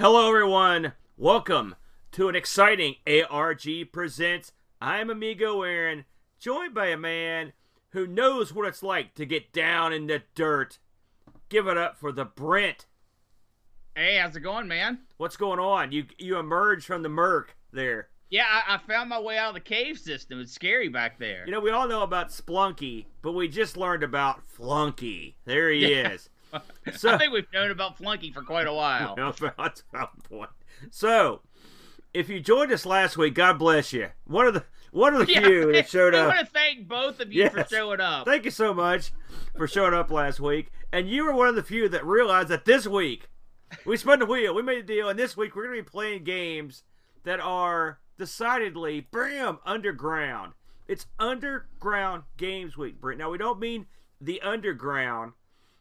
Hello, everyone. Welcome to an exciting ARG Presents. I'm Amigo Aaron, joined by a man who knows what it's like to get down in the dirt. Give it up for the Brent. Hey, how's it going, man? What's going on? You you emerged from the murk there. Yeah, I, I found my way out of the cave system. It's scary back there. You know, we all know about Spelunky, but we just learned about Flunky. There he Yeah. is. So- I think we've known about Flunky for quite a while. Well, that's about point. So, if you joined us last week, God bless you. One of the one of the Yeah, few that showed we up. I want to thank both of you for showing up. Thank you so much for showing up last week. And you were one of the few that realized that this week we spun the wheel. We made a deal, and this week we're going to be playing games that are decidedly bam underground. It's underground games week, Brent. Now we don't mean the underground,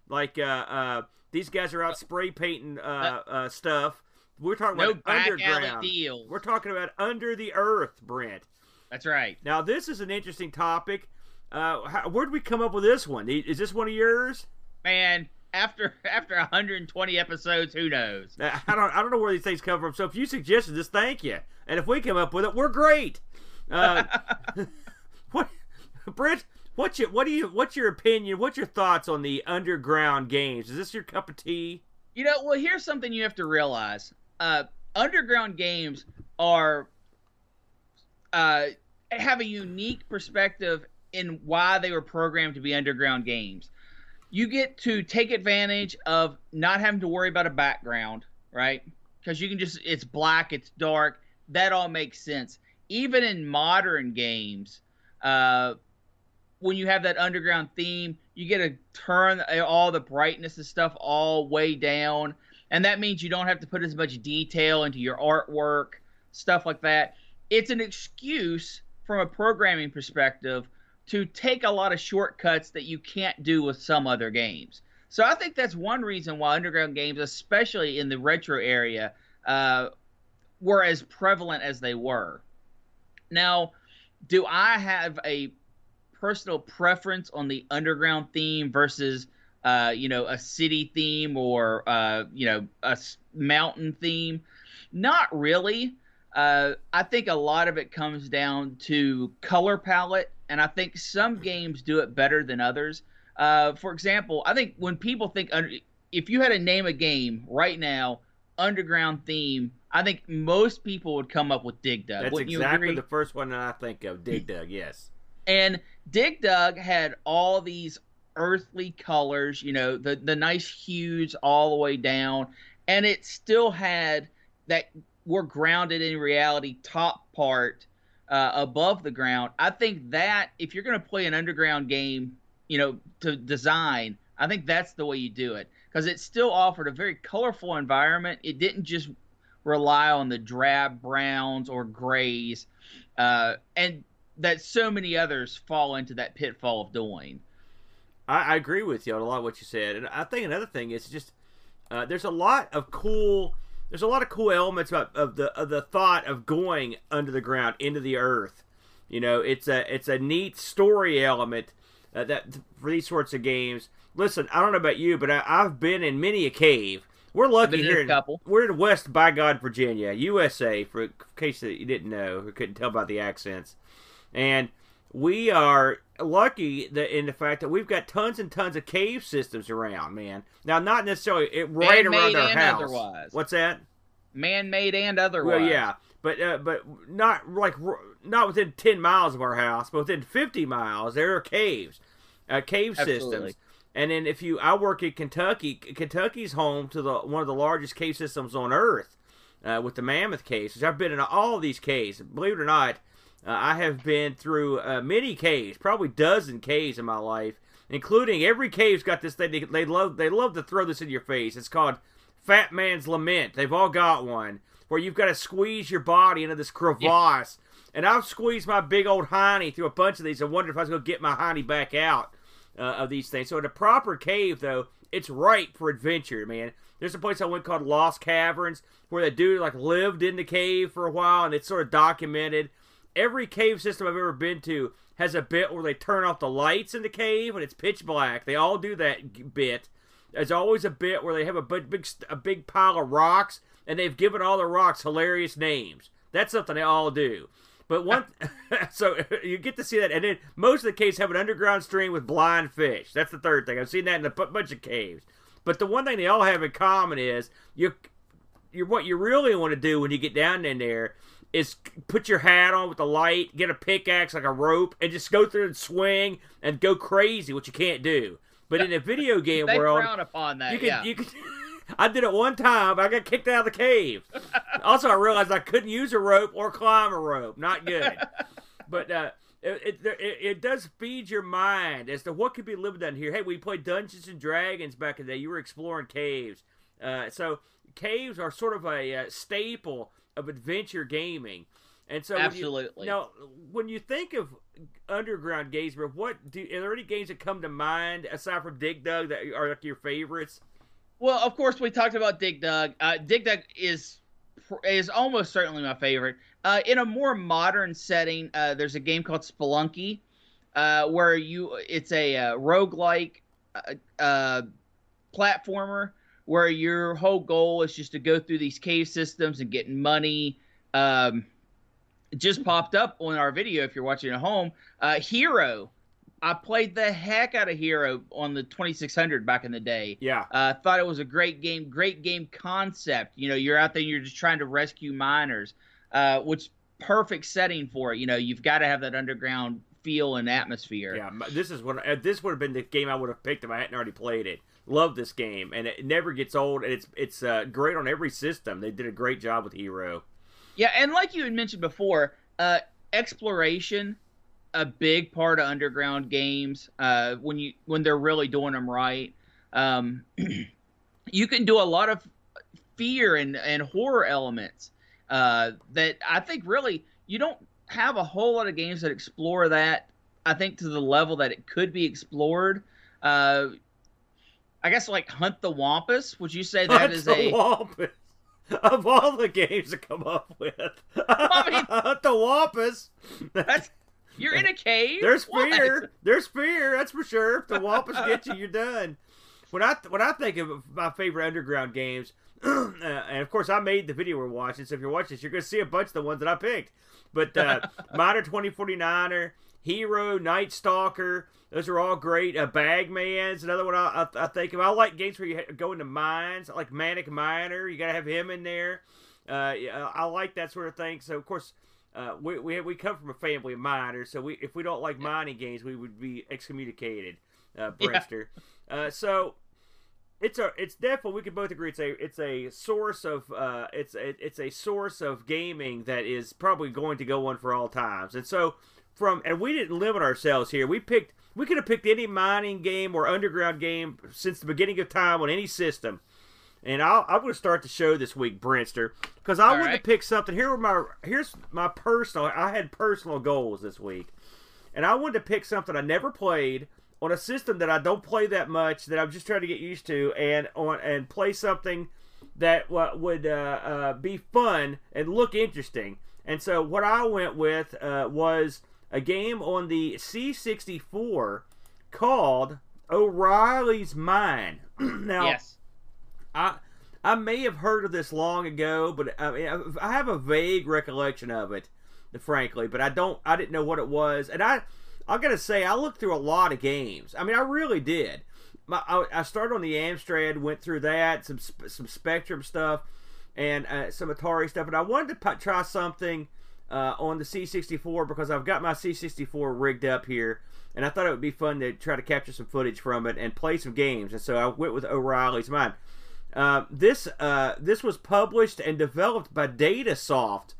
like uh, uh, these guys are out spray painting uh, uh, stuff. We're talking no about underground. deals. We're talking about under the earth, Brent. That's right. Now, this is an interesting topic. Uh, how, where did we come up with this one? Is this one of yours? Man, after after 120 episodes, who knows? Uh, I don't. I don't know where these things come from. So if you suggested this, thank you. And if we come up with it, we're great. Uh, what, Brent? What's your what do you what's your opinion? What's your thoughts on the underground games? Is this your cup of tea? You know, well, here's something you have to realize. Uh, underground games are uh, have a unique perspective in why they were programmed to be underground games. You get to take advantage of not having to worry about a background, right? Because you can just it's black, it's dark. That all makes sense. Even in modern games, uh, when you have that underground theme, you get to turn all the brightness and stuff all way down, and that means you don't have to put as much detail into your artwork, stuff like that. It's an excuse from a programming perspective to take a lot of shortcuts that you can't do with some other games. So I think that's one reason why underground games, especially in the retro area, uh, were as prevalent as they were. Now, do I have a personal preference on the underground theme versus uh, you know a city theme or uh, you know a mountain theme not really uh, i think a lot of it comes down to color palette and i think some games do it better than others uh, for example i think when people think under, if you had to name a game right now underground theme i think most people would come up with dig dug That's Wouldn't exactly the first one that I think of. Dig Dug. Yes. And Dig Dug had all these earthly colors, you know, the the nice hues all the way down, and it still had that were grounded in reality top part uh, above the ground. I think that if you're going to play an underground game, you know, to design, I think that's the way you do it because it still offered a very colorful environment. It didn't just rely on the drab browns or grays, uh, and that so many others fall into that pitfall of doing. I, I agree with you on a lot of what you said, and I think another thing is just uh, there's a lot of cool there's a lot of cool elements about of the of the thought of going under the ground into the earth. You know, it's a it's a neat story element uh, that for these sorts of games. Listen, I don't know about you, but I, I've been in many a cave. We're lucky been in a here. in- We're in West by God, Virginia, USA. For in case that you didn't know or couldn't tell by the accents, and we are lucky that in the fact that we've got tons and tons of cave systems around, man. Now, not necessarily it right Man-made around our and house. otherwise. What's that? Man-made and otherwise. Well, yeah, but uh, but not like not within ten miles of our house, but within fifty miles, there are caves, uh, cave Absolutely. systems. And then if you, I work in Kentucky. Kentucky's home to the one of the largest cave systems on earth, uh, with the Mammoth Caves. I've been in all of these caves. Believe it or not, uh, I have been through uh, many caves, probably dozen caves in my life, including every cave's got this thing. They, they love they love to throw this in your face. It's called Fat Man's Lament. They've all got one where you've got to squeeze your body into this crevasse. And I've squeezed my big old hiney through a bunch of these. I wondered if I was going to get my hiney back out uh, of these things. So in a proper cave, though, it's ripe for adventure, man. There's a place I went called Lost Caverns where the dude like lived in the cave for a while, and it's sort of documented. Every cave system I've ever been to has a bit where they turn off the lights in the cave and it's pitch black. They all do that bit. There's always a bit where they have a big, big, a big pile of rocks and they've given all the rocks hilarious names. That's something they all do. But one, so you get to see that, and then most of the caves have an underground stream with blind fish. That's the third thing. I've seen that in a bunch of caves. But the one thing they all have in common is you, you what you really want to do when you get down in there is put your hat on with the light, get a pickaxe like a rope, and just go through and swing and go crazy, which you can't do. But in a video game they world, frown upon that. you can yeah. you can. I did it one time. I got kicked out of the cave. also, I realized I couldn't use a rope or climb a rope. Not good. but uh, it, it, it it does feed your mind as to what could be living down here. Hey, we played Dungeons and Dragons back in the day. You were exploring caves. Uh, so caves are sort of a uh, staple of adventure gaming. And so, when you- Absolutely. now, when you think of underground games, bro, what do are there any games that come to mind aside from Dig Dug that are like your favorites? Well, of course, we talked about Dig Dug. Uh, Dig Dug is is almost certainly my favorite. Uh, in a more modern setting, uh, there's a game called Spelunky, uh, where you it's a uh, roguelike uh, uh, platformer where your whole goal is just to go through these cave systems and getting money. Um, just popped up on our video if you're watching at home. Uh, Hero. I played the heck out of Hero on the 2600 back in the day. Yeah. Uh, thought it was a great game, great game concept. You know, you're out there, you're just trying to rescue miners, uh, which perfect setting for it. You know, you've got to have that underground feel and atmosphere. Yeah, this is what uh, this would have been the game I would have picked if I hadn't already played it. Love this game, and it never gets old, and it's it's uh, great on every system. They did a great job with Hero. Yeah, and like you had mentioned before, uh, exploration, a big part of underground games. Uh, when you when they're really doing them right, um, you can do a lot of fear and and horror elements uh, that I think really you don't have a whole lot of games that explore that. I think to the level that it could be explored. Uh, I guess like Hunt the Wampus. Would you say that Hunt is the a Wampus. Of all the games to come up with, I mean- Hunt the Wampus. That's you're in a cave. There's What? fear. There's fear. That's for sure. If the Wampus get you, you're done. When I when I think of my favorite underground games, uh, and of course I made the video we're watching, so if you're watching this, you're gonna see a bunch of the ones that I picked. But uh, Miner 2049er, Hero, Night Stalker, those are all great. Uh, Bagman's another one I, I, I think of. I like games where you go into mines, I like Manic Miner. You gotta have him in there. Uh, I like that sort of thing. So of course. Uh, we, we, we come from a family of miners, so we if we don't like mining games, we would be excommunicated, uh, Yeah. Uh, so it's a it's definitely we can both agree it's a it's a source of uh it's a, it's a source of gaming that is probably going to go on for all times. And so from and we didn't limit ourselves here. We picked we could have picked any mining game or underground game since the beginning of time on any system. And I'll, I'm going to start the show this week, Brinster, because I All wanted right. to pick something. Here were my here's my personal. I had personal goals this week, and I wanted to pick something I never played on a system that I don't play that much that I'm just trying to get used to, and on and play something that uh, would uh, uh, be fun and look interesting. And so what I went with uh, was a game on the C64 called O'Reilly's Mine. now, yes. I I may have heard of this long ago, but I, mean, I have a vague recollection of it, frankly. But I don't. I didn't know what it was, and I I gotta say I looked through a lot of games. I mean, I really did. My, I, I started on the Amstrad, went through that, some some Spectrum stuff, and uh, some Atari stuff. And I wanted to p- try something uh, on the C64 because I've got my C64 rigged up here, and I thought it would be fun to try to capture some footage from it and play some games. And so I went with O'Reilly's Mine. Uh, this uh, this was published and developed by DataSoft,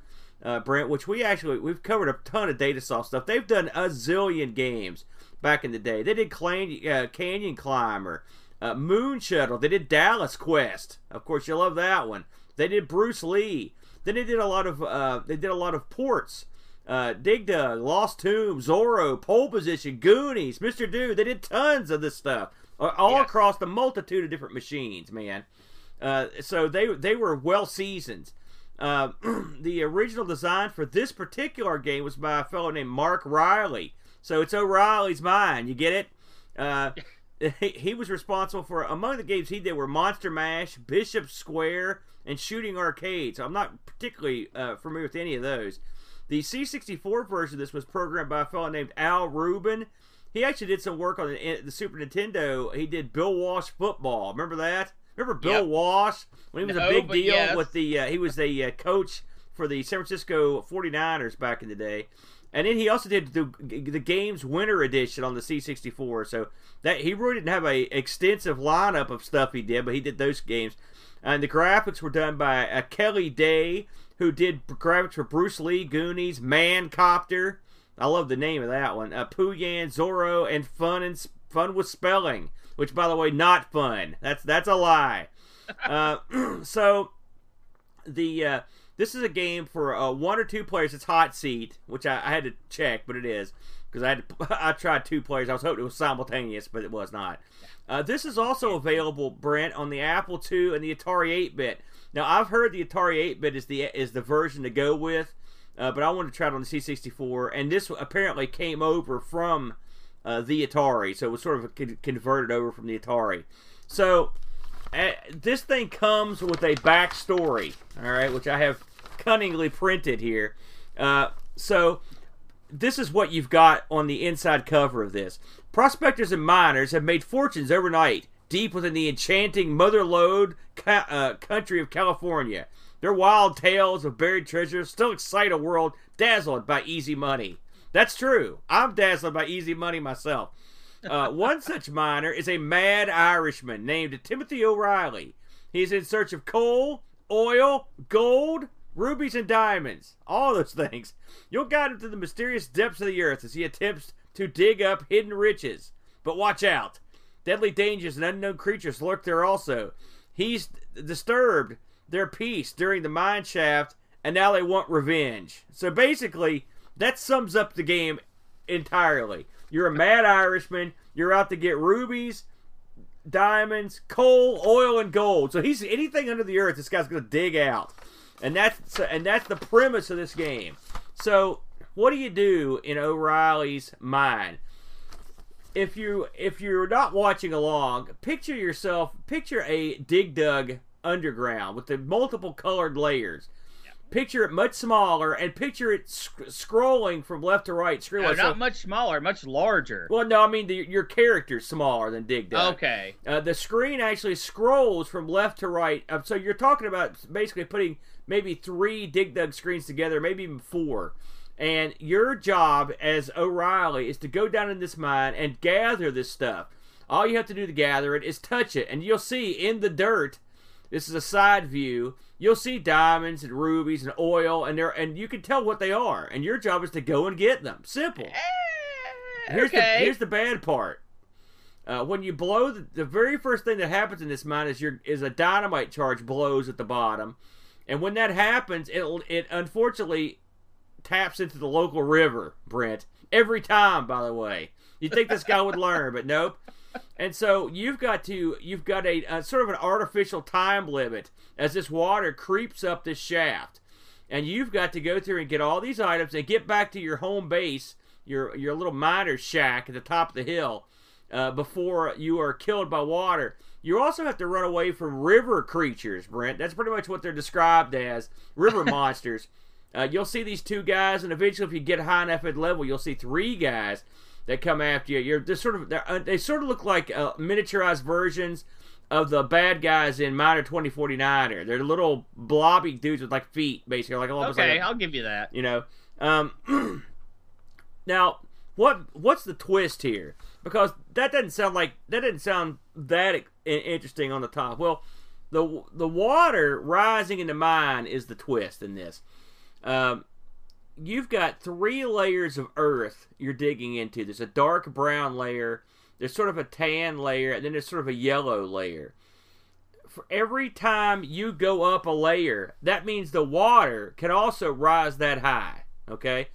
uh, Brent, which we actually we've covered a ton of DataSoft stuff. They've done a zillion games back in the day. They did Clan, uh, Canyon Climber, uh, Moon Shuttle. They did Dallas Quest. Of course, you love that one. They did Bruce Lee. Then they did a lot of uh, they did a lot of ports. Uh, Dig Dug, Lost Tomb, Zorro, Pole Position, Goonies, Mr. Do. They did tons of this stuff, all Yes. across the multitude of different machines, man. Uh, so they they were well seasoned. Uh, the original design for this particular game was by a fellow named Mark Riley. So it's O'Reilly's Mine. You get it? Uh, he, he was responsible for among the games he did were Monster Mash, Bishop Square, and shooting arcade. So I'm not particularly uh, familiar with any of those. The C64 version of this was programmed by a fellow named Al Rubin. He actually did some work on the, the Super Nintendo. He did Bill Walsh football. Remember that? Remember Bill Yep. Walsh when he was No, a big deal yes. with the? Uh, he was the uh, coach for the San Francisco 49ers back in the day. And then he also did the, the game's winter edition on the C64. So that he really didn't have a extensive lineup of stuff he did, but he did those games. And the graphics were done by uh, Kelly Day, who did graphics for Bruce Lee, Goonies, Mancopter. I love the name of that one. Uh, Pooyan, Zorro, and Fun and Fun with Spelling, which, by the way, not fun. That's that's a lie. uh, so the uh, this is a game for uh, one or two players. It's hot seat, which I, I had to check, but it is because I had to, I tried two players. I was hoping it was simultaneous, but it was not. Uh, this is also available, Brent, on the Apple II and the Atari 8-bit. Now I've heard the Atari 8-bit is the is the version to go with, uh, but I wanted to try it on the C64, and this apparently came over from uh, the Atari, so it was sort of con- converted over from the Atari. So uh, this thing comes with a backstory, all right, which I have cunningly printed here. Uh, so this is what you've got on the inside cover of this. Prospectors and miners have made fortunes overnight, deep within the enchanting mother lode ca- uh, country of California. Their wild tales of buried treasure still excite a world dazzled by easy money. That's true. I'm dazzled by easy money myself. Uh, one such miner is a mad Irishman named Timothy O'Reilly. He's in search of coal, oil, gold, rubies, and diamonds. All those things. You'll guide him to the mysterious depths of the earth as he attempts to dig up hidden riches. But watch out. Deadly dangers and unknown creatures lurk there also. He's disturbed their peace during the mine shaft, and now they want revenge. So basically, that sums up the game entirely. You're a mad Irishman. You're out to get rubies, diamonds, coal, oil, and gold. So he's anything under the earth. This guy's gonna dig out, and that's and that's the premise of this game. So what do you do in O'Reilly's Mine? If you if you're not watching along, picture yourself picture a dig dug underground with the multiple colored layers. Picture it much smaller and picture it sc- scrolling from left to right. No, so- not much smaller, much larger. well, no, I mean the, your character's smaller than Dig Dug. Okay. Uh, the screen actually scrolls from left to right. Uh, so you're talking about basically putting maybe three Dig Dug screens together, maybe even four. And your job as O'Reilly is to go down in this mine and gather this stuff. All you have to do to gather it is touch it, and you'll see in the dirt. This is a side view. You'll see diamonds and rubies and oil, and they're and you can tell what they are. And your job is to go and get them. Simple. Eh, Here's the okay. here's the bad part. Uh, when you blow the, the very first thing that happens in this mine is your is a dynamite charge blows at the bottom, and when that happens, it it unfortunately taps into the local river, Brent. Every time, by the way. You think this guy would learn, but nope. And so you've got to you've got a, a sort of an artificial time limit as this water creeps up this shaft, and you've got to go through and get all these items and get back to your home base, your your little miner's shack at the top of the hill, uh, before you are killed by water. You also have to run away from river creatures, Brent. That's pretty much what they're described as river monsters. Uh, you'll see these two guys, and eventually, if you get high enough at level, you'll see three guys that come after you. You're just sort of uh, they sort of look like uh, miniaturized versions of the bad guys in Miner 2049er. They're little blobby dudes with like feet, basically, like almost Okay, like a- I'll give you that. you know. Um, now, what what's the twist here? Because that doesn't sound like that doesn't sound that interesting on the top. Well, the the water rising in the mine is the twist in this. Um, you've got three layers of earth you're digging into. There's a dark brown layer, there's sort of a tan layer, and then there's sort of a yellow layer. For every time you go up a layer, that means the water can also rise that high. Okay?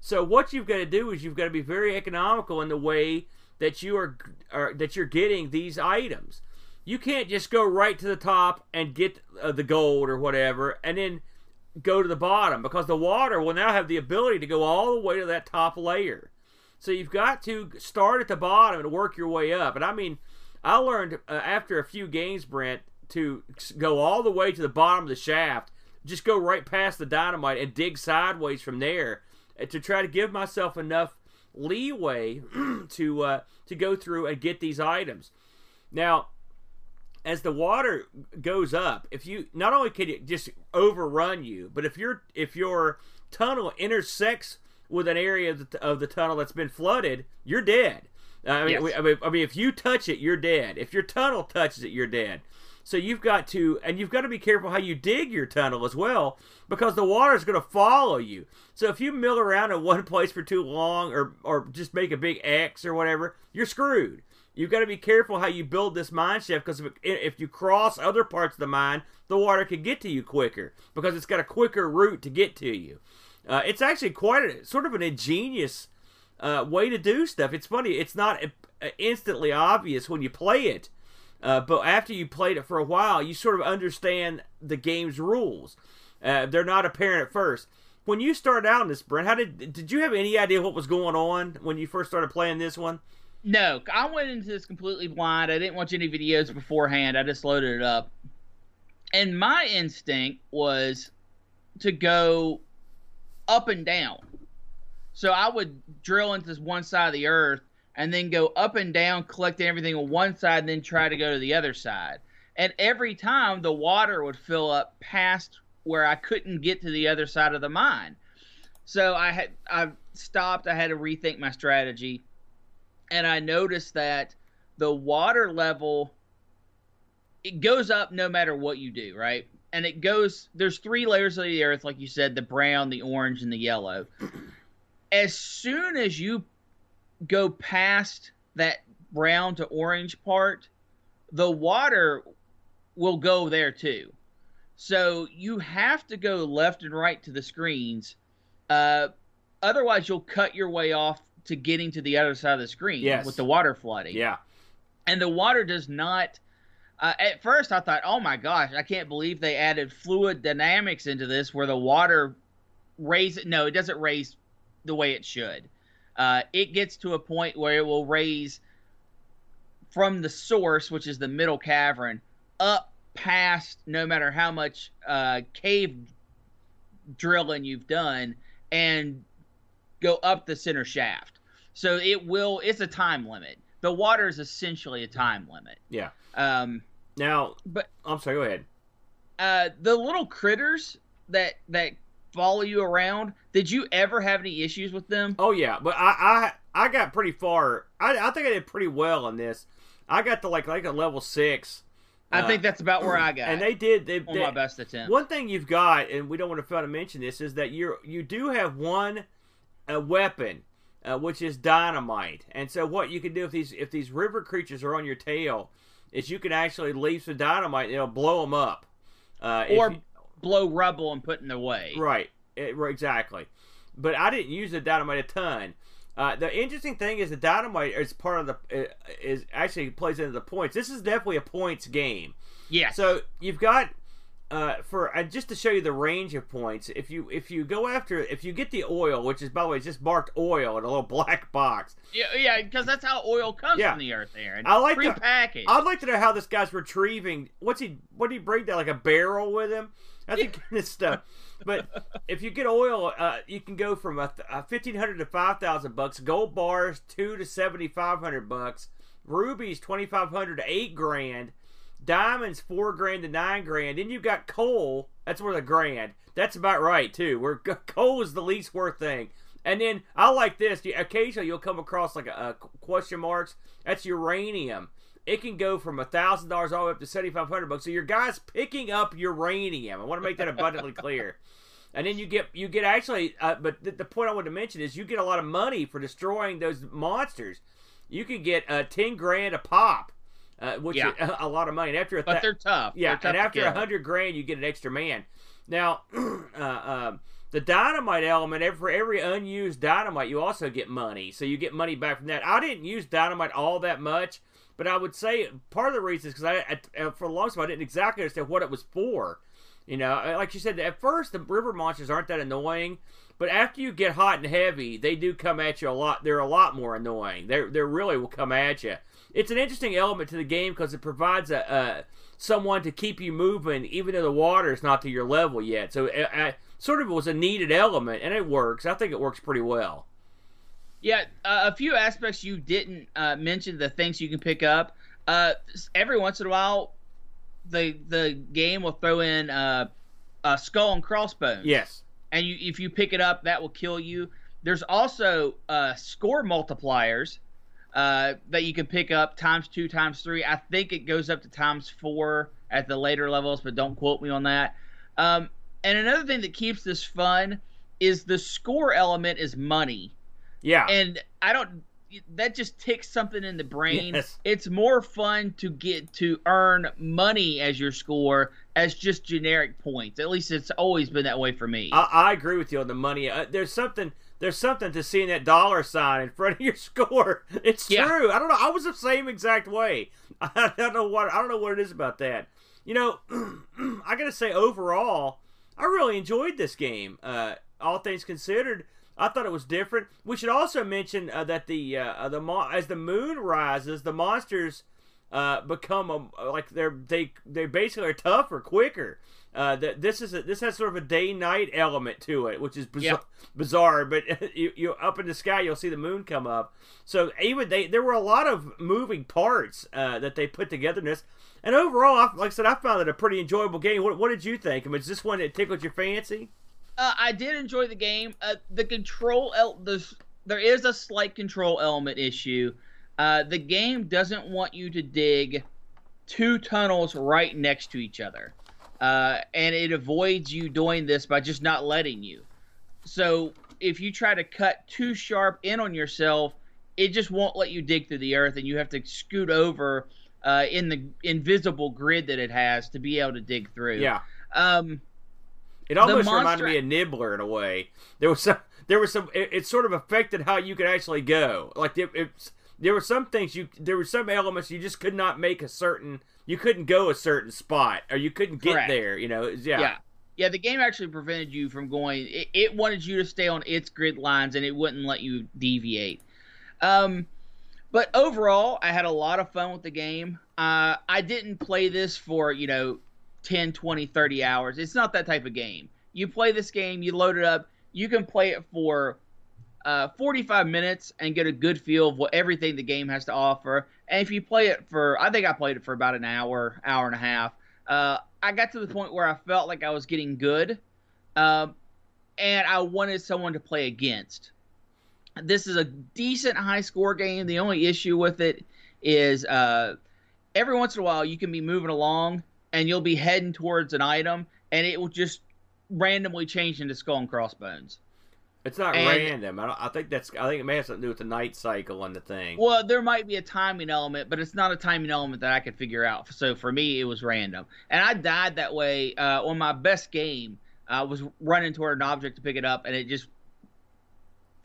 So what you've got to do is you've got to be very economical in the way that you are, are that you're getting these items. You can't just go right to the top and get uh, the gold or whatever, and then go to the bottom because the water will now have the ability to go all the way to that top layer. So you've got to start at the bottom and work your way up. And I mean, I learned uh, after a few games, Brent, to go all the way to the bottom of the shaft, just go right past the dynamite and dig sideways from there uh, to try to give myself enough leeway to uh, to go through and get these items. Now, as the water goes up, if you not only can it just overrun you, but if your if your tunnel intersects with an area of the, of the tunnel that's been flooded, you're dead. I mean, Yes. I mean, I mean, if you touch it, you're dead. If your tunnel touches it, you're dead. So you've got to, and you've got to be careful how you dig your tunnel as well, because the water is going to follow you. So if you mill around in one place for too long, or or just make a big X or whatever, you're screwed. You've got to be careful how you build this mine shaft, because if, if you cross other parts of the mine, the water can get to you quicker, because it's got a quicker route to get to you. Uh, it's actually quite a, sort of an ingenious uh, way to do stuff. It's funny. It's not uh, instantly obvious when you play it, uh, but after you played it for a while, you sort of understand the game's rules. Uh, they're not apparent at first. When you started out in this, Brent, how did did you have any idea what was going on when you first started playing this one? No, I went into this completely blind. I didn't watch any videos beforehand. I just loaded it up. And my instinct was to go up and down. So I would drill into this one side of the earth and then go up and down, collecting everything on one side, and then try to go to the other side. And every time the water would fill up past where I couldn't get to the other side of the mine. So I had I stopped. I had to rethink my strategy and I noticed that the water level it goes up no matter what you do, right? And it goes there's three layers of the earth like you said, the brown, the orange and the yellow. As soon as you go past that brown to orange part, the water will go there too. So you have to go left and right to the screens. Uh, otherwise, you'll cut your way off to getting to the other side of the screen Yes. with the water flooding. Yeah, And the water does not. Uh, at first, I thought, oh my gosh, I can't believe they added fluid dynamics into this where the water raise. No, it doesn't raise the way it should. Uh, it gets to a point where it will raise from the source, which is the middle cavern, up past no matter how much uh, cave drilling you've done, and go up the center shaft. So it will. It's a time limit. The water is essentially a time limit. yeah. Um, Now, but I'm sorry. Go ahead. uh, the little critters that that follow you around. Did you ever have any issues with them? Oh yeah, but I I, I got pretty far. I, I think I did pretty well on this. I got to like like a level six. I uh, think that's about where I got. and they did. They, on they my best attempt. One thing you've got, and we don't want to fail to mention this, is that you you do have one uh, weapon, uh, which is dynamite. And so what you can do if these if these river creatures are on your tail, is you can actually leave some dynamite and it'll blow them up. Uh, or you- blow rubble and put in the way. Right. It- exactly. But I didn't use the dynamite a ton. Uh, the interesting thing is the dynamite is part of the uh, is actually plays into the points. This is definitely a points game. Yeah. So you've got uh, for uh, just to show you the range of points. If you if you go after if you get the oil, which is by the way just marked oil in a little black box. yeah, yeah, because that's how oil comes Yeah. from the earth. There, I like the- prepackaged. I'd like to know how this guy's retrieving. What's he? What do he bring that like a barrel with him? I think this stuff. But if you get oil, uh, you can go from a, a fifteen hundred to five thousand bucks. Gold bars two to seventy five hundred bucks. Rubies twenty five hundred to eight grand. Diamonds four grand to nine grand. Then you've got coal. That's worth a grand. That's about right too. Where coal is the least worth thing. And then I like this. Occasionally you'll come across like a, a question marks. That's uranium. It can go from a thousand dollars all the way up to seventy five hundred bucks. So your guy's picking up uranium. I want to make that abundantly clear. And then you get you get actually, uh, but the, the point I wanted to mention is you get a lot of money for destroying those monsters. You can get uh, ten grand a pop, uh, which Yeah. is a, lot of money. And after a but they're tough. yeah, They're tough and after a hundred grand, you get an extra man. Now, uh, um, the dynamite element, for every unused dynamite, you also get money. So you get money back from that. I didn't use dynamite all that much, but I would say part of the reason is because I, I, for the longest time, I didn't exactly understand what it was for. You know, like you said, at first the river monsters aren't that annoying, But after you get hot and heavy, they do come at you a lot. They're a lot more annoying. They they really will come at you. It's an interesting element to the game because it provides a, a someone to keep you moving, even though the water is not to your level yet. So it, sort of was a needed element, and it works. I think it works pretty well. Yeah, uh, a few aspects you didn't uh, mention. The things you can pick up. Uh, every once in a while, the the game will throw in uh, a skull and crossbones. Yes. And you, if you pick it up, that will kill you. There's also uh, score multipliers uh, that you can pick up times two, times three. I think it goes up to times four at the later levels, but don't quote me on that. Um, and another thing that keeps this fun is the score element is money. Yeah. And I don't that just ticks something in the brain. Yes. It's more fun to get to earn money as your score as just generic points. At least it's always been that way for me. I, I agree with you on the money. Uh, there's something there's something to seeing that dollar sign in front of your score. It's Yeah. true. I don't know. I was the same exact way. I don't know what I don't know what it is about that. You know, I gotta say overall, I really enjoyed this game. Uh, all things considered, I thought it was different. We should also mention uh, that the uh, the mo- as the moon rises, the monsters uh, become a, like they're they they basically are tougher, quicker. Uh, that this is a, this has sort of a day night element to it, which is bizarre. Yeah. bizarre but you, you up in the sky, you'll see the moon come up. So even they there were a lot of moving parts uh, that they put together in this. And overall, I, like I said, I found it a pretty enjoyable game. What, what did you think? I mean, is this one that tickled your fancy? Uh, I did enjoy the game. Uh, the control, el- the, there is a slight control element issue. Uh, the game doesn't want you to dig two tunnels right next to each other, uh, and it avoids you doing this by just not letting you. So if you try to cut too sharp in on yourself, it just won't let you dig through the earth, and you have to scoot over uh, in the invisible grid that it has to be able to dig through. Yeah. Um, It almost monster- reminded me of Nibbler in a way. There was some, there was some. It, it sort of affected how you could actually go. Like it, it's there were some things you, there were some elements you just could not make a certain. You couldn't go a certain spot, or you couldn't get Correct. there. You know, yeah. yeah. Yeah, the game actually prevented you from going. It, it wanted you to stay on its grid lines, and it wouldn't let you deviate. Um, but overall, I had a lot of fun with the game. Uh, I didn't play this for you know 10, 20, 30 hours. It's not that type of game. You play this game, you load it up, you can play it for uh, 45 minutes and get a good feel of what everything the game has to offer. And if you play it for, I think I played it for about an hour, hour and a half. Uh, I got to the point where I felt like I was getting good, um, and I wanted someone to play against. This is a decent high score game. The only issue with it is uh, every once in a while you can be moving along and you'll be heading towards an item, and it will just randomly change into skull and crossbones. It's not And- random. I, don't, I think that's. I think it may have something to do with the night cycle and the thing. Well, there might be a timing element, but it's not a timing element that I could figure out. So for me, it was random, and I died that way uh, on my best game. I was running toward an object to pick it up, and it just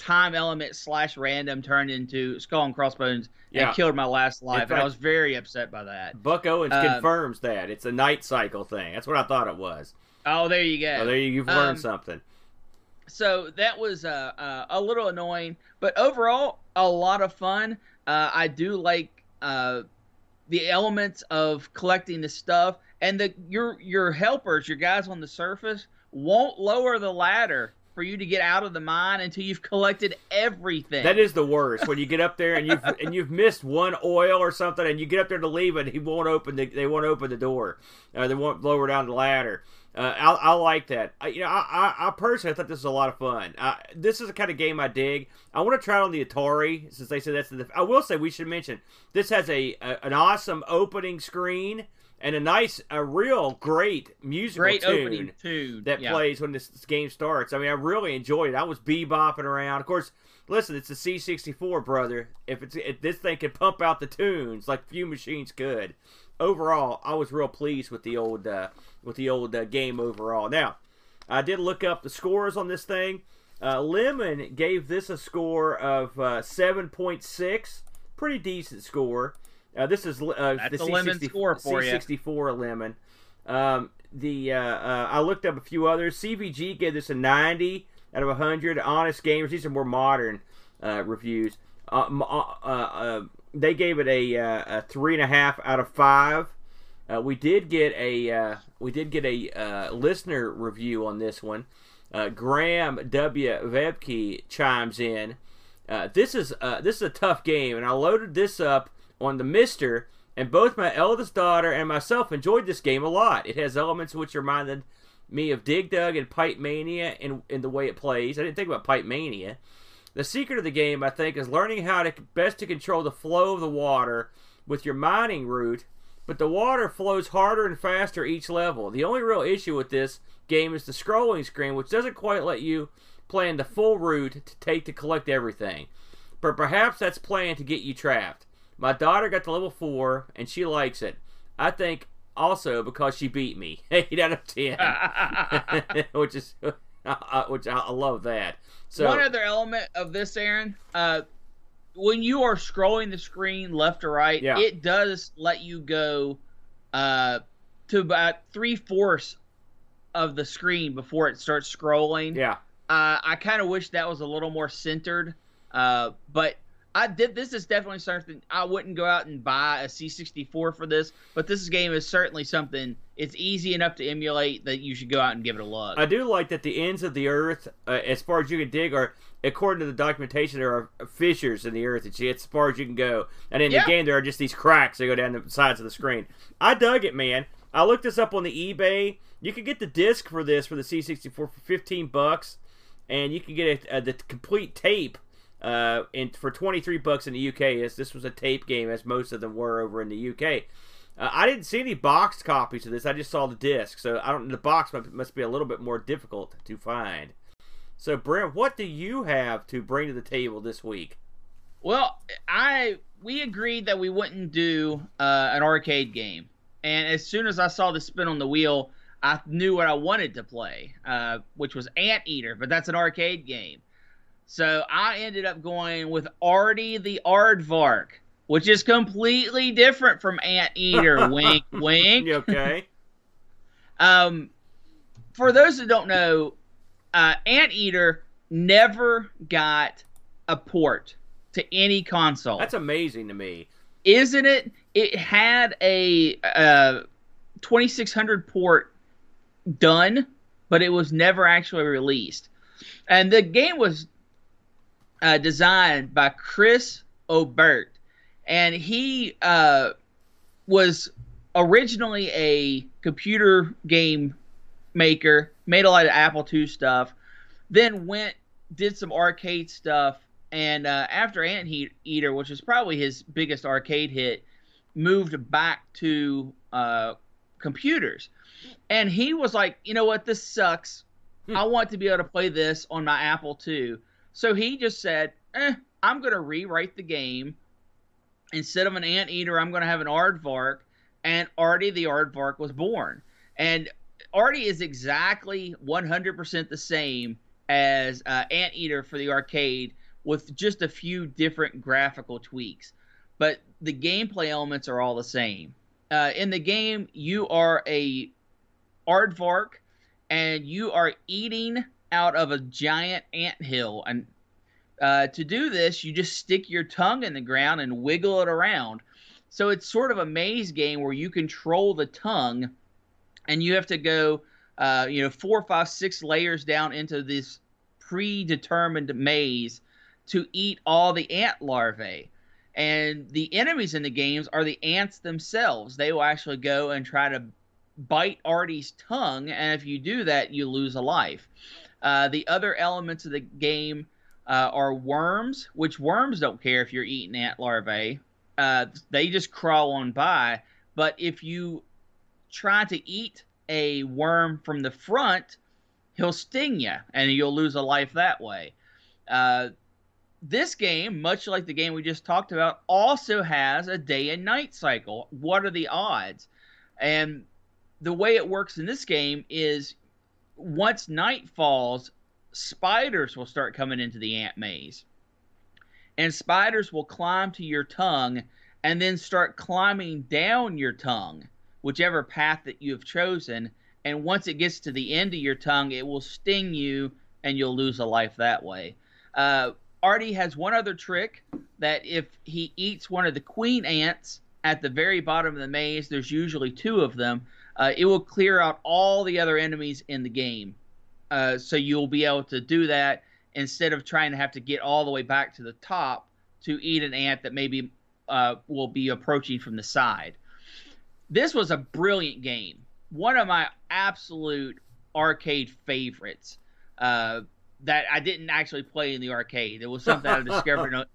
time element slash random turned into skull and crossbones Yeah. and killed my last life, and I was very upset by that. Buck Owens Uh, confirms that it's a night cycle thing. That's what I thought it was. Oh, there you go. Oh, there you, you've learned Um, something. so that was uh, uh, a little annoying, but overall a lot of fun. Uh, I do like uh, the elements of collecting the stuff, and the your your helpers, your guys on the surface, won't lower the ladder for you to get out of the mine until you've collected everything. That is the worst when you get up there and you've and you've missed one oil or something, and you get up there to leave and he won't open the they won't open the door, uh, they won't lower down the ladder. Uh, I, I like that. I, you know, I, I, I personally thought this was a lot of fun. Uh, this is the kind of game I dig. I want to try it on the Atari since they said that's the. I will say we should mention this has a, a an awesome opening screen and a nice, a real great musical great tune opening tune that yeah. plays when this, this game starts. I mean, I really enjoyed it. I was bebopping around. Of course, listen, it's a C64, brother. If it's if this thing could pump out the tunes like few machines could. Overall, I was real pleased with the old uh, with the old uh, game overall. Now, I did look up the scores on this thing. Uh, Lemon gave this a score of uh, 7.6, pretty decent score. Uh, this is uh, That's the a Lemon C60 score for. C64 Lemon. Um, the uh, uh, I looked up a few others. CVG gave this a 90. out of 100. Honest Gamers, these are more modern uh, reviews. Uh, uh, uh, they gave it a, uh, a, three and a half out of five. we did get a we did get a listener review on this one. Graham W. Vebke chimes in. this is this is a tough game, and I loaded this up on the Mister, and both my eldest daughter and myself enjoyed this game a lot. It has elements which reminded me of Dig Dug and Pipe Mania in, in the way it plays. I didn't think about Pipe Mania. The secret of the game, I think, is learning how to best to control the flow of the water with your mining route, but the water flows harder and faster each level. The only real issue with this game is the scrolling screen, which doesn't quite let you plan the full route to take to collect everything. But perhaps that's planned to get you trapped. My daughter got to level 4, and she likes it. I think also because she beat me, 8 out of 10, which is which I, I love that. So one other element of this, Aaron, uh, when you are scrolling the screen left or right, yeah. it does let you go uh, to about three fourths of the screen before it starts scrolling. Yeah. Uh, I kind of wish that was a little more centered, uh, but I did. This is definitely something I wouldn't go out and buy a C64 for this, but this game is certainly something. It's easy enough to emulate that you should go out and give it a look. I do like that the ends of the earth, uh, as far as you can dig, are according to the documentation, there are fissures in the earth. It's, as far as you can go, and in yeah. the game there are just these cracks that go down the sides of the screen. I dug it, man. I looked this up on the eBay. You can get the disc for this for the C64 for 15 bucks, and you can get a, a, the complete tape uh, and for 23 bucks in the UK, as this was a tape game, as most of them were over in the UK. Uh, I didn't see any boxed copies of this. I just saw the disc, so I don't. The box must be a little bit more difficult to find. So, Brent, what do you have to bring to the table this week? Well, I we agreed that we wouldn't do uh, an arcade game, and as soon as I saw the spin on the wheel, I knew what I wanted to play, uh, which was Anteater. but that's an arcade game. So I ended up going with Ardy the Aardvark, which is completely different from Anteater. wink, wink. okay? Um, for those who don't know, uh, Anteater never got a port to any console. That's amazing to me. Isn't it? It had a uh, 2600 port done, but it was never actually released. And the game was uh, designed by Chris Oberth, and he uh, was originally a computer game maker, made a lot of Apple II stuff, then went did some arcade stuff, and uh, after Ant Eater, which was probably his biggest arcade hit, moved back to uh, computers, and he was like, you know what, this sucks. Hmm. I want to be able to play this on my Apple II. So he just said, eh, I'm going to rewrite the game. Instead of an anteater, I'm going to have an aardvark. And Ardy the aardvark was born. And Ardy is exactly 100% the same as uh, Anteater for the arcade with just a few different graphical tweaks. But the gameplay elements are all the same. Uh, in the game, you are a aardvark and you are eating out of a giant ant hill. And uh, to do this, you just stick your tongue in the ground and wiggle it around. So it's sort of a maze game where you control the tongue, and you have to go, uh, you know, four, five, six layers down into this predetermined maze to eat all the ant larvae. And the enemies in the games are the ants themselves. They will actually go and try to bite Ardy's tongue, and if you do that, you lose a life. Uh, the other elements of the game uh, are worms, which worms don't care if you're eating ant larvae. Uh, they just crawl on by. But if you try to eat a worm from the front, he'll sting you, and you'll lose a life that way. Uh, this game, much like the game we just talked about, also has a day and night cycle. What are the odds? And the way it works in this game is once night falls, spiders will start coming into the ant maze. And spiders will climb to your tongue and then start climbing down your tongue, whichever path that you have chosen. And once it gets to the end of your tongue, it will sting you and you'll lose a life that way. Uh, Ardy has one other trick that if he eats one of the queen ants at the very bottom of the maze, there's usually two of them. Uh, it will clear out all the other enemies in the game. Uh, so you'll be able to do that instead of trying to have to get all the way back to the top to eat an ant that maybe uh, will be approaching from the side. This was a brilliant game. One of my absolute arcade favorites. Uh, that I didn't actually play in the arcade. It was something I discovered on,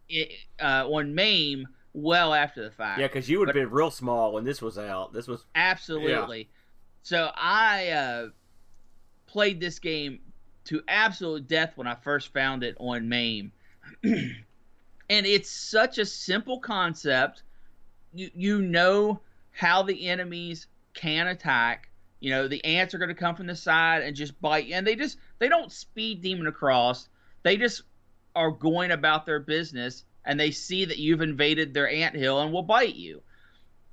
uh, on MAME well after the fact. Yeah, because you would have been real small when this was out. This was absolutely. Yeah. So I uh, played this game to absolute death when I first found it on MAME, and it's such a simple concept. You you know how the enemies can attack you know, the ants are going to come from the side and just bite you. And they just, they don't speed demon across. They just are going about their business and they see that you've invaded their ant hill and will bite you.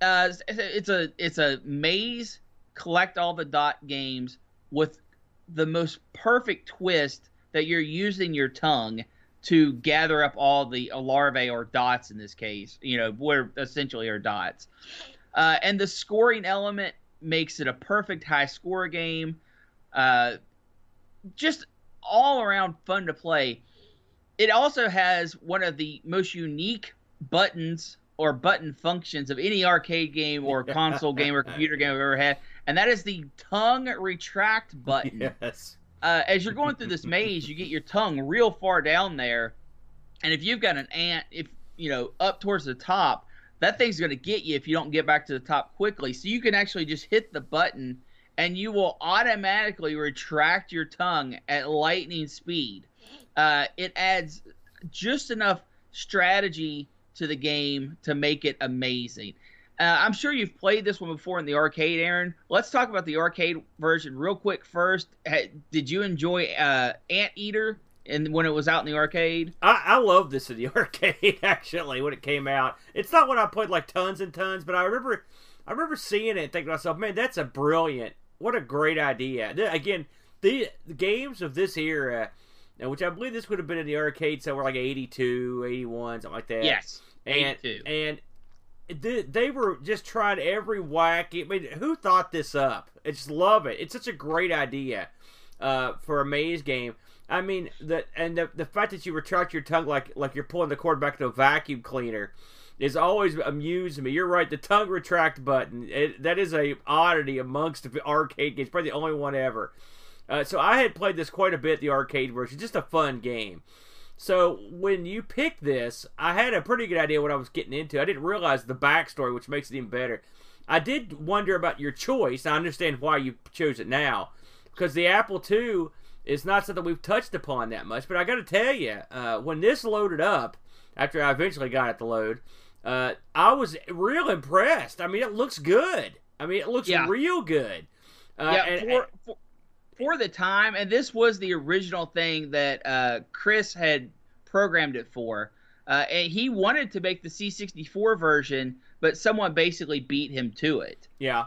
Uh, it's a it's a maze collect all the dot games with the most perfect twist that you're using your tongue to gather up all the larvae or dots in this case you know where essentially are dots uh, and the scoring element makes it a perfect high score game. Uh, just all around fun to play. It also has one of the most unique buttons or button functions of any arcade game or console game or computer game I've ever had, and that is the tongue retract button. Yes. Uh, as you're going through this maze, you get your tongue real far down there, and if you've got an ant, if you know up towards the top, that thing's going to get you if you don't get back to the top quickly. So you can actually just hit the button and you will automatically retract your tongue at lightning speed. Uh, it adds just enough strategy to the game to make it amazing. Uh, I'm sure you've played this one before in the arcade, Aaron. Let's talk about the arcade version real quick first. Did you enjoy uh, Anteater? and when it was out in the arcade. I, I love this in the arcade actually when it came out. It's not what I played like tons and tons, but I remember I remember seeing it and thinking to myself, man, that's a brilliant, what a great idea. Again, the, the games of this era, which I believe this would have been in the arcade somewhere like 82, 81, something like that. Yes, and 82. and they, they were just trying every whack. I mean, who thought this up? I just love it. It's such a great idea uh, for a maze game. I mean, the and the, the fact that you retract your tongue like like you're pulling the cord back to a vacuum cleaner is always amused me. You're right, the tongue retract button it, that is a oddity amongst the arcade games, probably the only one ever. Uh, so I had played this quite a bit, the arcade version, just a fun game. So when you picked this, I had a pretty good idea what I was getting into. I didn't realize the backstory, which makes it even better. I did wonder about your choice. I understand why you chose it now, because the Apple II is not something we've touched upon that much. But I got to tell you, uh, when this loaded up, after I eventually got it to load, uh, I was real impressed. I mean, it looks good. I mean, it looks yeah. real good. Uh, yeah, and, for, for, for, the time, and this was the original thing that uh, Chris had programmed it for. Uh, and he wanted to make the C64 version, but someone basically beat him to it. Yeah,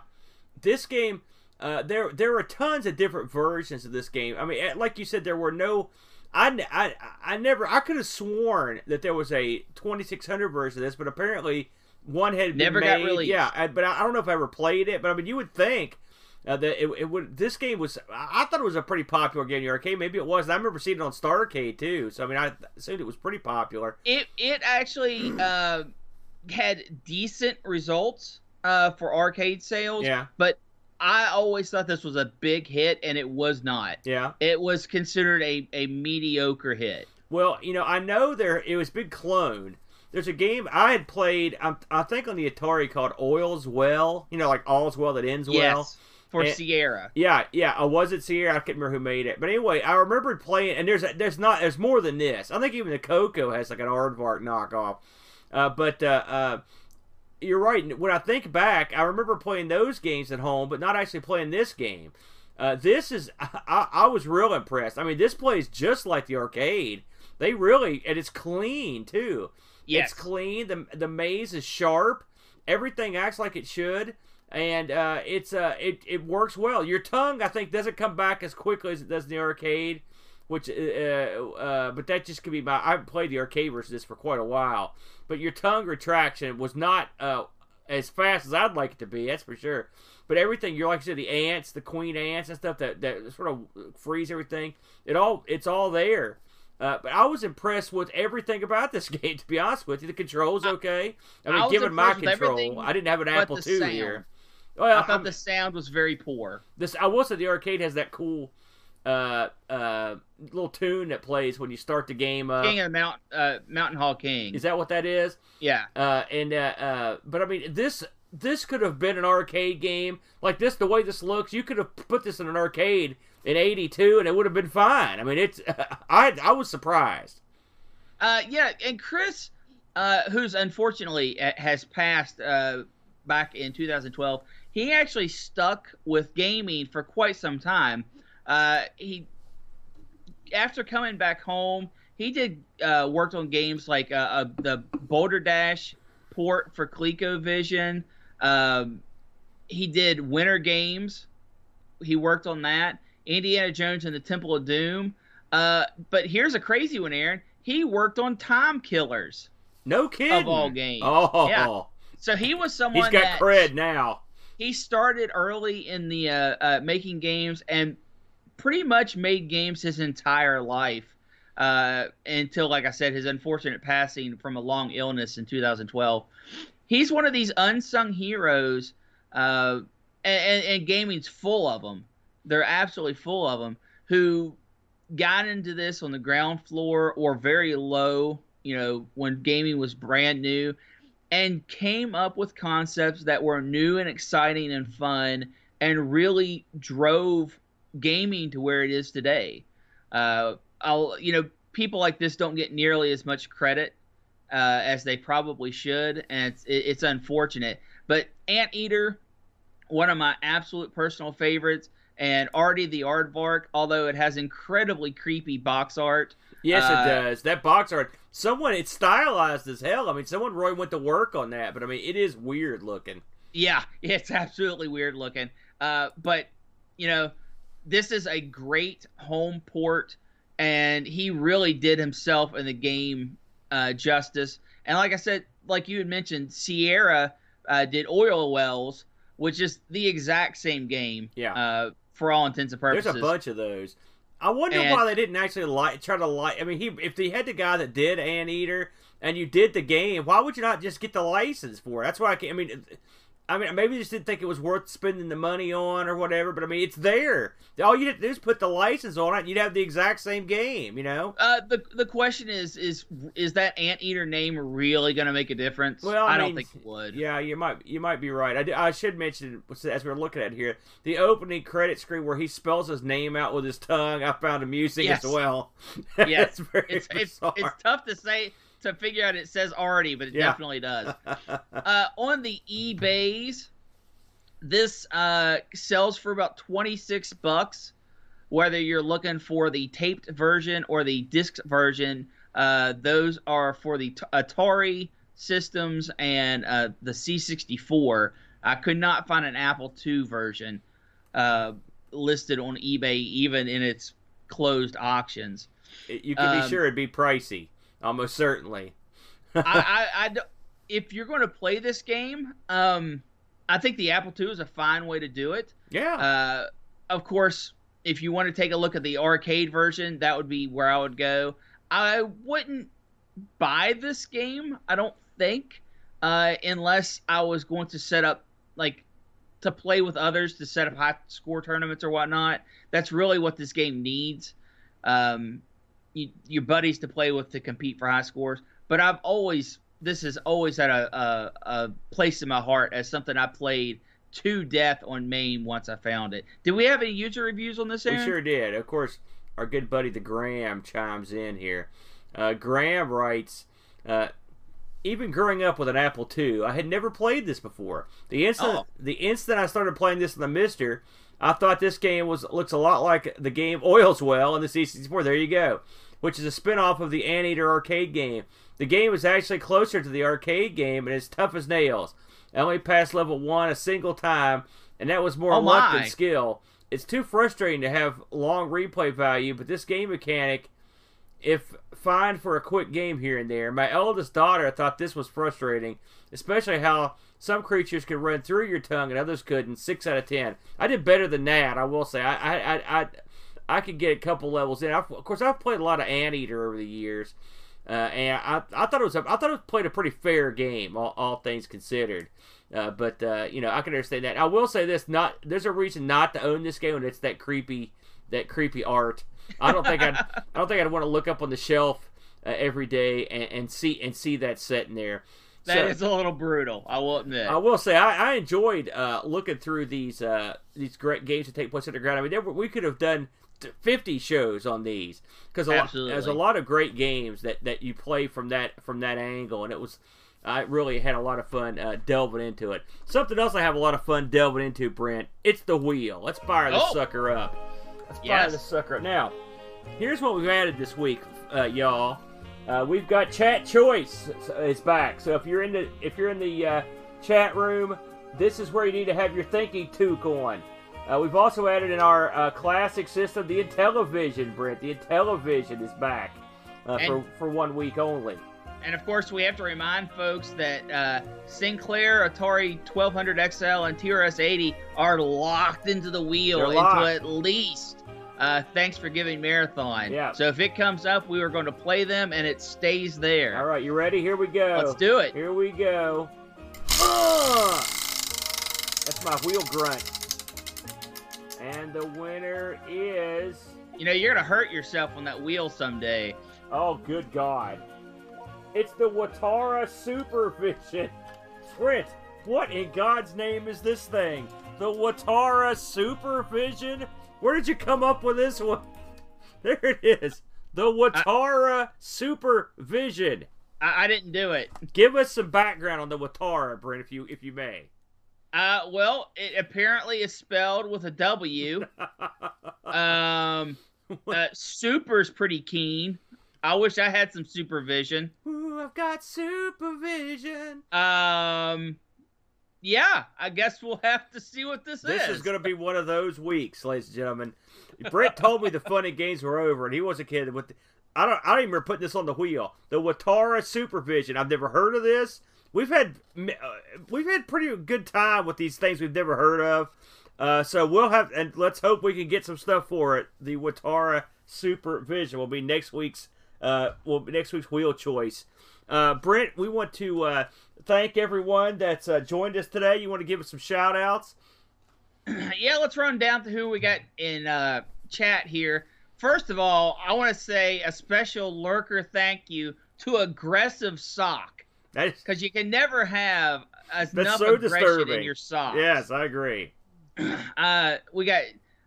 this game uh, there there are tons of different versions of this game. I mean, eh, like you said, there were no. I, I, I never I could have sworn that there was a 2600 version of this, but apparently one had never made. got released. Yeah, I, but I, I, don't know if I ever played it. But I mean, you would think uh, that it, it, would. This game was. I thought it was a pretty popular game in the arcade. Maybe it was. I remember seeing it on Starcade too. So I mean, I assumed it was pretty popular. It it actually uh, had decent results uh, for arcade sales. Yeah. But I always thought this was a big hit, and it was not. Yeah. It was considered a, a mediocre hit. Well, you know, I know there it was big clone. There's a game I had played, I, I think on the Atari called Oil's Well. You know, like all's well that ends yes, well. For and, Sierra. Yeah, yeah. I was it Sierra. I can't remember who made it, but anyway, I remembered playing. And there's a, there's not there's more than this. I think even the Coco has like an Aardvark knockoff. Uh, but uh, uh, you're right. When I think back, I remember playing those games at home, but not actually playing this game. Uh, this is I, I, was real impressed. I mean, this plays just like the arcade. They really and it's clean too. Yes. It's clean. the The maze is sharp. Everything acts like it should, and uh, it's uh, it it works well. Your tongue, I think, doesn't come back as quickly as it does in the arcade. which uh, uh, but that just could be my. I've played the arcade of this for quite a while, but your tongue retraction was not uh, as fast as I'd like it to be. That's for sure. But everything you're like I said, the ants, the queen ants and stuff that that sort of freeze everything. It all it's all there. Uh, but I was impressed with everything about this game. To be honest with you, the controls okay. I mean, I was given my impressed with everything control, I didn't have an Apple II sound. here. Well, I thought I'm- the sound was very poor. this I will say the arcade has that cool uh, uh, little tune that plays when you start the game up. King of Mount, uh, Mountain Hall King. Is that what that is? yeah. Uh, and uh, uh, but I mean this this could have been an arcade game like this. The way this looks, you could have put this in an arcade in '82 and it would have been fine. I mean, it's I I was surprised. Uh, yeah, and Chris, uh, who's unfortunately uh, has passed uh, back in 2012, he actually stuck with gaming for quite some time. Uh, he, after coming back home, he did uh, worked on games like uh, uh, the Boulder Dash port for ColecoVision. Um, he did Winter Games. He worked on that. Indiana Jones and the Temple of Doom. Uh, but here's a crazy one, Aaron. He worked on Time Killers. No kidding. Of all games. Oh, Yeah. So he was someone he's got that cred now. He started early in the uh, uh, making games and pretty much made games his entire life uh, until, like I said, his unfortunate passing from a long illness in 2012. He's one of these unsung heroes, uh, and, and, and gaming's full of them. They're absolutely full of them who got into this on the ground floor or very low, you know, when gaming was brand new and came up with concepts that were new and exciting and fun and really drove gaming to where it is today. Uh, I'll, you know, people like this don't get nearly as much credit uh, as they probably should, and it's, it, it's unfortunate. But Anteater, one of my absolute personal favorites, and Ardy the Aardvark, although it has incredibly creepy box art. Yes, Uh, it does. That box art, someone it's stylized as hell. I mean, someone Roy went to work on that, but I mean, it is weird looking. Yeah, it's absolutely weird looking. Uh, but you know, this is a great home port, and he really did himself in the game uh, justice. And like I said, like you had mentioned, Sierra uh, did Oil's Well, which is the exact same game. Yeah. Uh, for all intents and purposes. There's a bunch of those. I wonder And- why they didn't actually like try to like. I mean, he if they had the guy that did Anteater and you did the game, why would you not just get the license for it? That's why I can't. I mean, I mean, maybe they just didn't think it was worth spending the money on or whatever. But I mean, it's there. All you had to do is put the license on it, and you'd have the exact same game. You know. Uh, the the question is is is that Anteater name really going to make a difference? Well, I I, don't think it would. Yeah, you might you might be right. I, do- I should mention as we're looking at here the opening credit screen where he spells his name out with his tongue. I found amusing Yes. as well. Yes. it's very it's it's tough to say to figure out it says Ardy, but it Yeah. definitely does. uh, on the eBay's, this uh, sells for about twenty six bucks. Whether you're looking for the taped version or the disc version, uh, those are for the t- Atari systems and uh, the C64. I could not find an Apple II version uh, listed on eBay, even in its closed auctions. you can be um, sure it'd be pricey, almost certainly. I, I, I if you're going to play this game, um, I think the Apple II is a fine way to do it. Yeah, Uh, of course, if you want to take a look at the arcade version, that would be where I would go. I wouldn't buy this game, I don't think, uh, unless I was going to set up like to play with others to set up high score tournaments or whatnot. That's really what this game needs. Um, you, your buddies to play with to compete for high scores. But I've always this has always had a, a, a place in my heart as something I played to death on MAME once I found it. Did we have any user reviews on this? we sure did. Of course, our good buddy the Graham chimes in here. Uh, Graham writes. Uh, even growing up with an Apple II, I had never played this before. The instant Oh. the instant I started playing this in the Mister, I thought this game was looks a lot like the game Oil's Well in the C64. There you go, which is a spin-off of the Anteater arcade game. The game is actually closer to the arcade game and is tough as nails. I only passed level one a single time, and that was more Oh luck my. than skill. it's too frustrating to have long replay value. But this game mechanic, if fine for a quick game here and there, my eldest daughter thought this was frustrating, especially how some creatures could run through your tongue and others couldn't. Six out of ten. I did better than that. I will say. I I I I, could get a couple levels in. I've, of course, I've played a lot of Anteater over the years. Uh, and I, I thought it was a, I thought it played a pretty fair game, all, all things considered. Uh, but uh, you know, I can understand that. I will say this: not there's a reason not to own this game, and it's that creepy, that creepy art. I don't think I'd, I don't think I'd want to look up on the shelf uh, every day and, and, see and see that set in there. That so, is a little brutal. I will admit. I will say I, I enjoyed uh, looking through these uh, these great games that take place underground. I mean, were, we could have done 50 shows on these because there's a lot of great games that, that you play from that from that angle and it was I really had a lot of fun uh, delving into it. Something else I have a lot of fun delving into, Brent. It's the wheel. Let's fire the oh. sucker up. Let's yes. fire the sucker up. Now, here's what we've added this week, uh, y'all. Uh, we've got chat choice is back. So if you're in the if you're in the uh, chat room, this is where you need to have your thinking toque on. Uh, we've also added in our uh, classic system the Intellivision, Brent. The Intellivision is back uh, for, for one week only. And of course, we have to remind folks that uh, Sinclair, Atari 1200 XL, and TRS 80 are locked into the wheel until at least. Uh, thanks for giving Marathon. Yeah. So if it comes up, we are going to play them, and it stays there. All right, you ready? Here we go. Let's do it. Here we go. That's my wheel grunt. And the winner is. You know, you're going to hurt yourself on that wheel someday. Oh, good God. It's the Watara Supervision. Trent, what in God's name is this thing? The Watara Supervision? Where did you come up with this one? There it is. The Watara I, Supervision. I, I, didn't do it. Give us some background on the Watara, Brent, if you if you may. Uh, well, it apparently is spelled with a W. um, uh, super's pretty keen. I wish I had some supervision. Ooh, I've got supervision. Um, yeah, I guess we'll have to see what this, this is. This is going to be one of those weeks, ladies and gentlemen. Brett told me the funny games were over, and he was a kid with. The, I don't. I don't even remember putting this on the wheel. The Watara Supervision. I've never heard of this we've had uh, we've had pretty good time with these things we've never heard of. Uh, so we'll have, and let's hope we can get some stuff for it. The Watara Supervision will be next week's uh, will next week's wheel choice. Uh, Brent, we want to uh, thank everyone that's uh, joined us today. You want to give us some shout outs? yeah, let's run down to who we got in uh, chat here. First of all, I want to say a special lurker thank you to Aggressive Sock. Because you can never have enough so aggression disturbing. in your socks. Yes, I agree. Uh, we got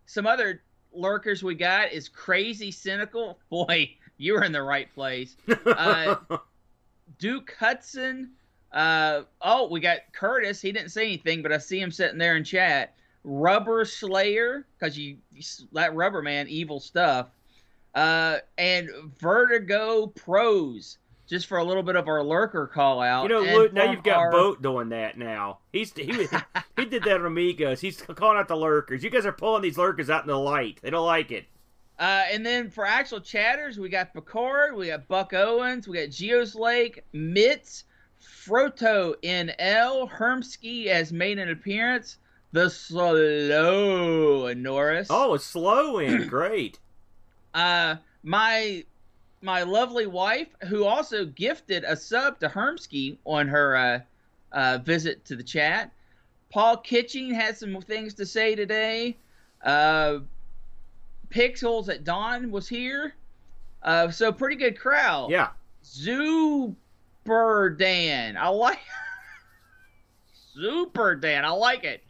some other lurkers. We got is crazy cynical. Boy, you were in the right place. Uh, Duke Hudson. Uh, oh, we got Curtis. He didn't say anything, but I see him sitting there in chat. Rubber Slayer, because you, you that Rubber Man, evil stuff. Uh, and Vertigo Pros just for a little bit of our lurker call out. You know, Luke, now you've got our... Boat doing that now. He's he he did that on Amigos. He's calling out the lurkers. You guys are pulling these lurkers out in the light. They don't like it. Uh, and then for actual chatters, we got Picard, we got Buck Owens, we got Geos Lake, Mitz, Frodo NL, Hermsky has made an appearance. The slow Norris. Oh, it's slow in. Great. Uh, my my lovely wife, who also gifted a sub to Hermsky on her uh, uh, visit to the chat. Paul Kitching had some things to say today. Uh, Pixels at Dawn was here. Uh, so pretty good crowd. Yeah. Super Dan. I like Super Dan. I like it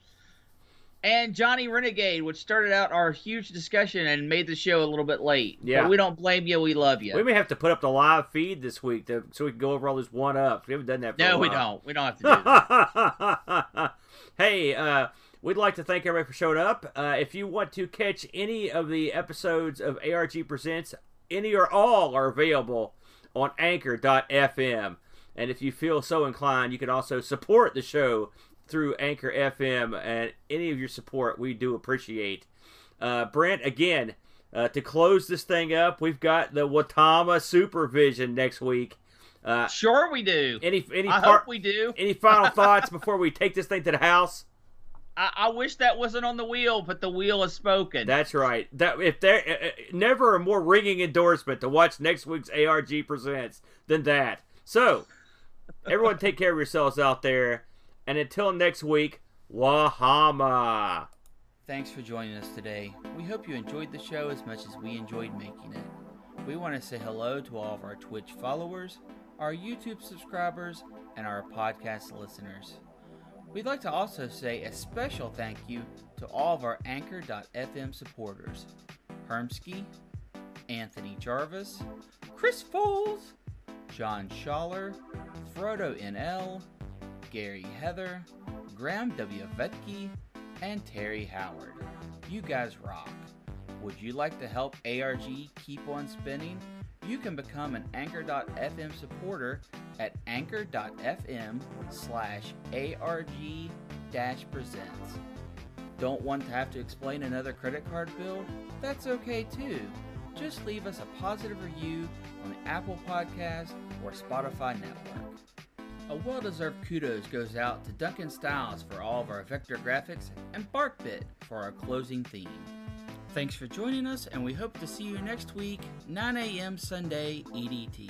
and Johnny Renegade, which started out our huge discussion and made the show a little bit late. Yeah. But we don't blame you. We love you. We may have to put up the live feed this week to, so we can go over all these one ups. We haven't done that before. No, we don't. We don't have to do that. hey, uh, we'd like to thank everybody for showing up. Uh, if you want to catch any of the episodes of ARG Presents, any or all are available on anchor.fm. And if you feel so inclined, you can also support the show through Anchor FM, and any of your support we do appreciate. Uh, Brent, again, uh, to close this thing up, we've got the Watara Supervision next week. Uh, sure, we do. Any any I part, hope we do. Any final thoughts before we take this thing to the house? I, I, wish that wasn't on the wheel, but the wheel has spoken. That's right. That if there uh, uh never a more ringing endorsement to watch next week's ARG presents than that. So, everyone, take care of yourselves out there, and until next week, Wahama. Thanks for joining us today. We hope you enjoyed the show as much as we enjoyed making it. We want to say hello to all of our Twitch followers, our YouTube subscribers, and our podcast listeners. We'd like to also say a special thank you to all of our Anchor.fm supporters Hermsky, Anthony Jarvis, Chris Foles, John Schaller, Frodo NL, Gary Heather, Graham W. Vetke, and Terry Howard. You guys rock. Would you like to help ARG keep on spinning? You can become an Anchor.fm supporter at anchor.fm slash ARG presents. Don't want to have to explain another credit card bill? That's okay too. Just leave us a positive review on the Apple Podcast or Spotify network. A well deserved kudos goes out to Duncan Styles for all of our vector graphics and BarkBit for our closing theme. Thanks for joining us, and we hope to see you next week, 9 a.m. Sunday EDT.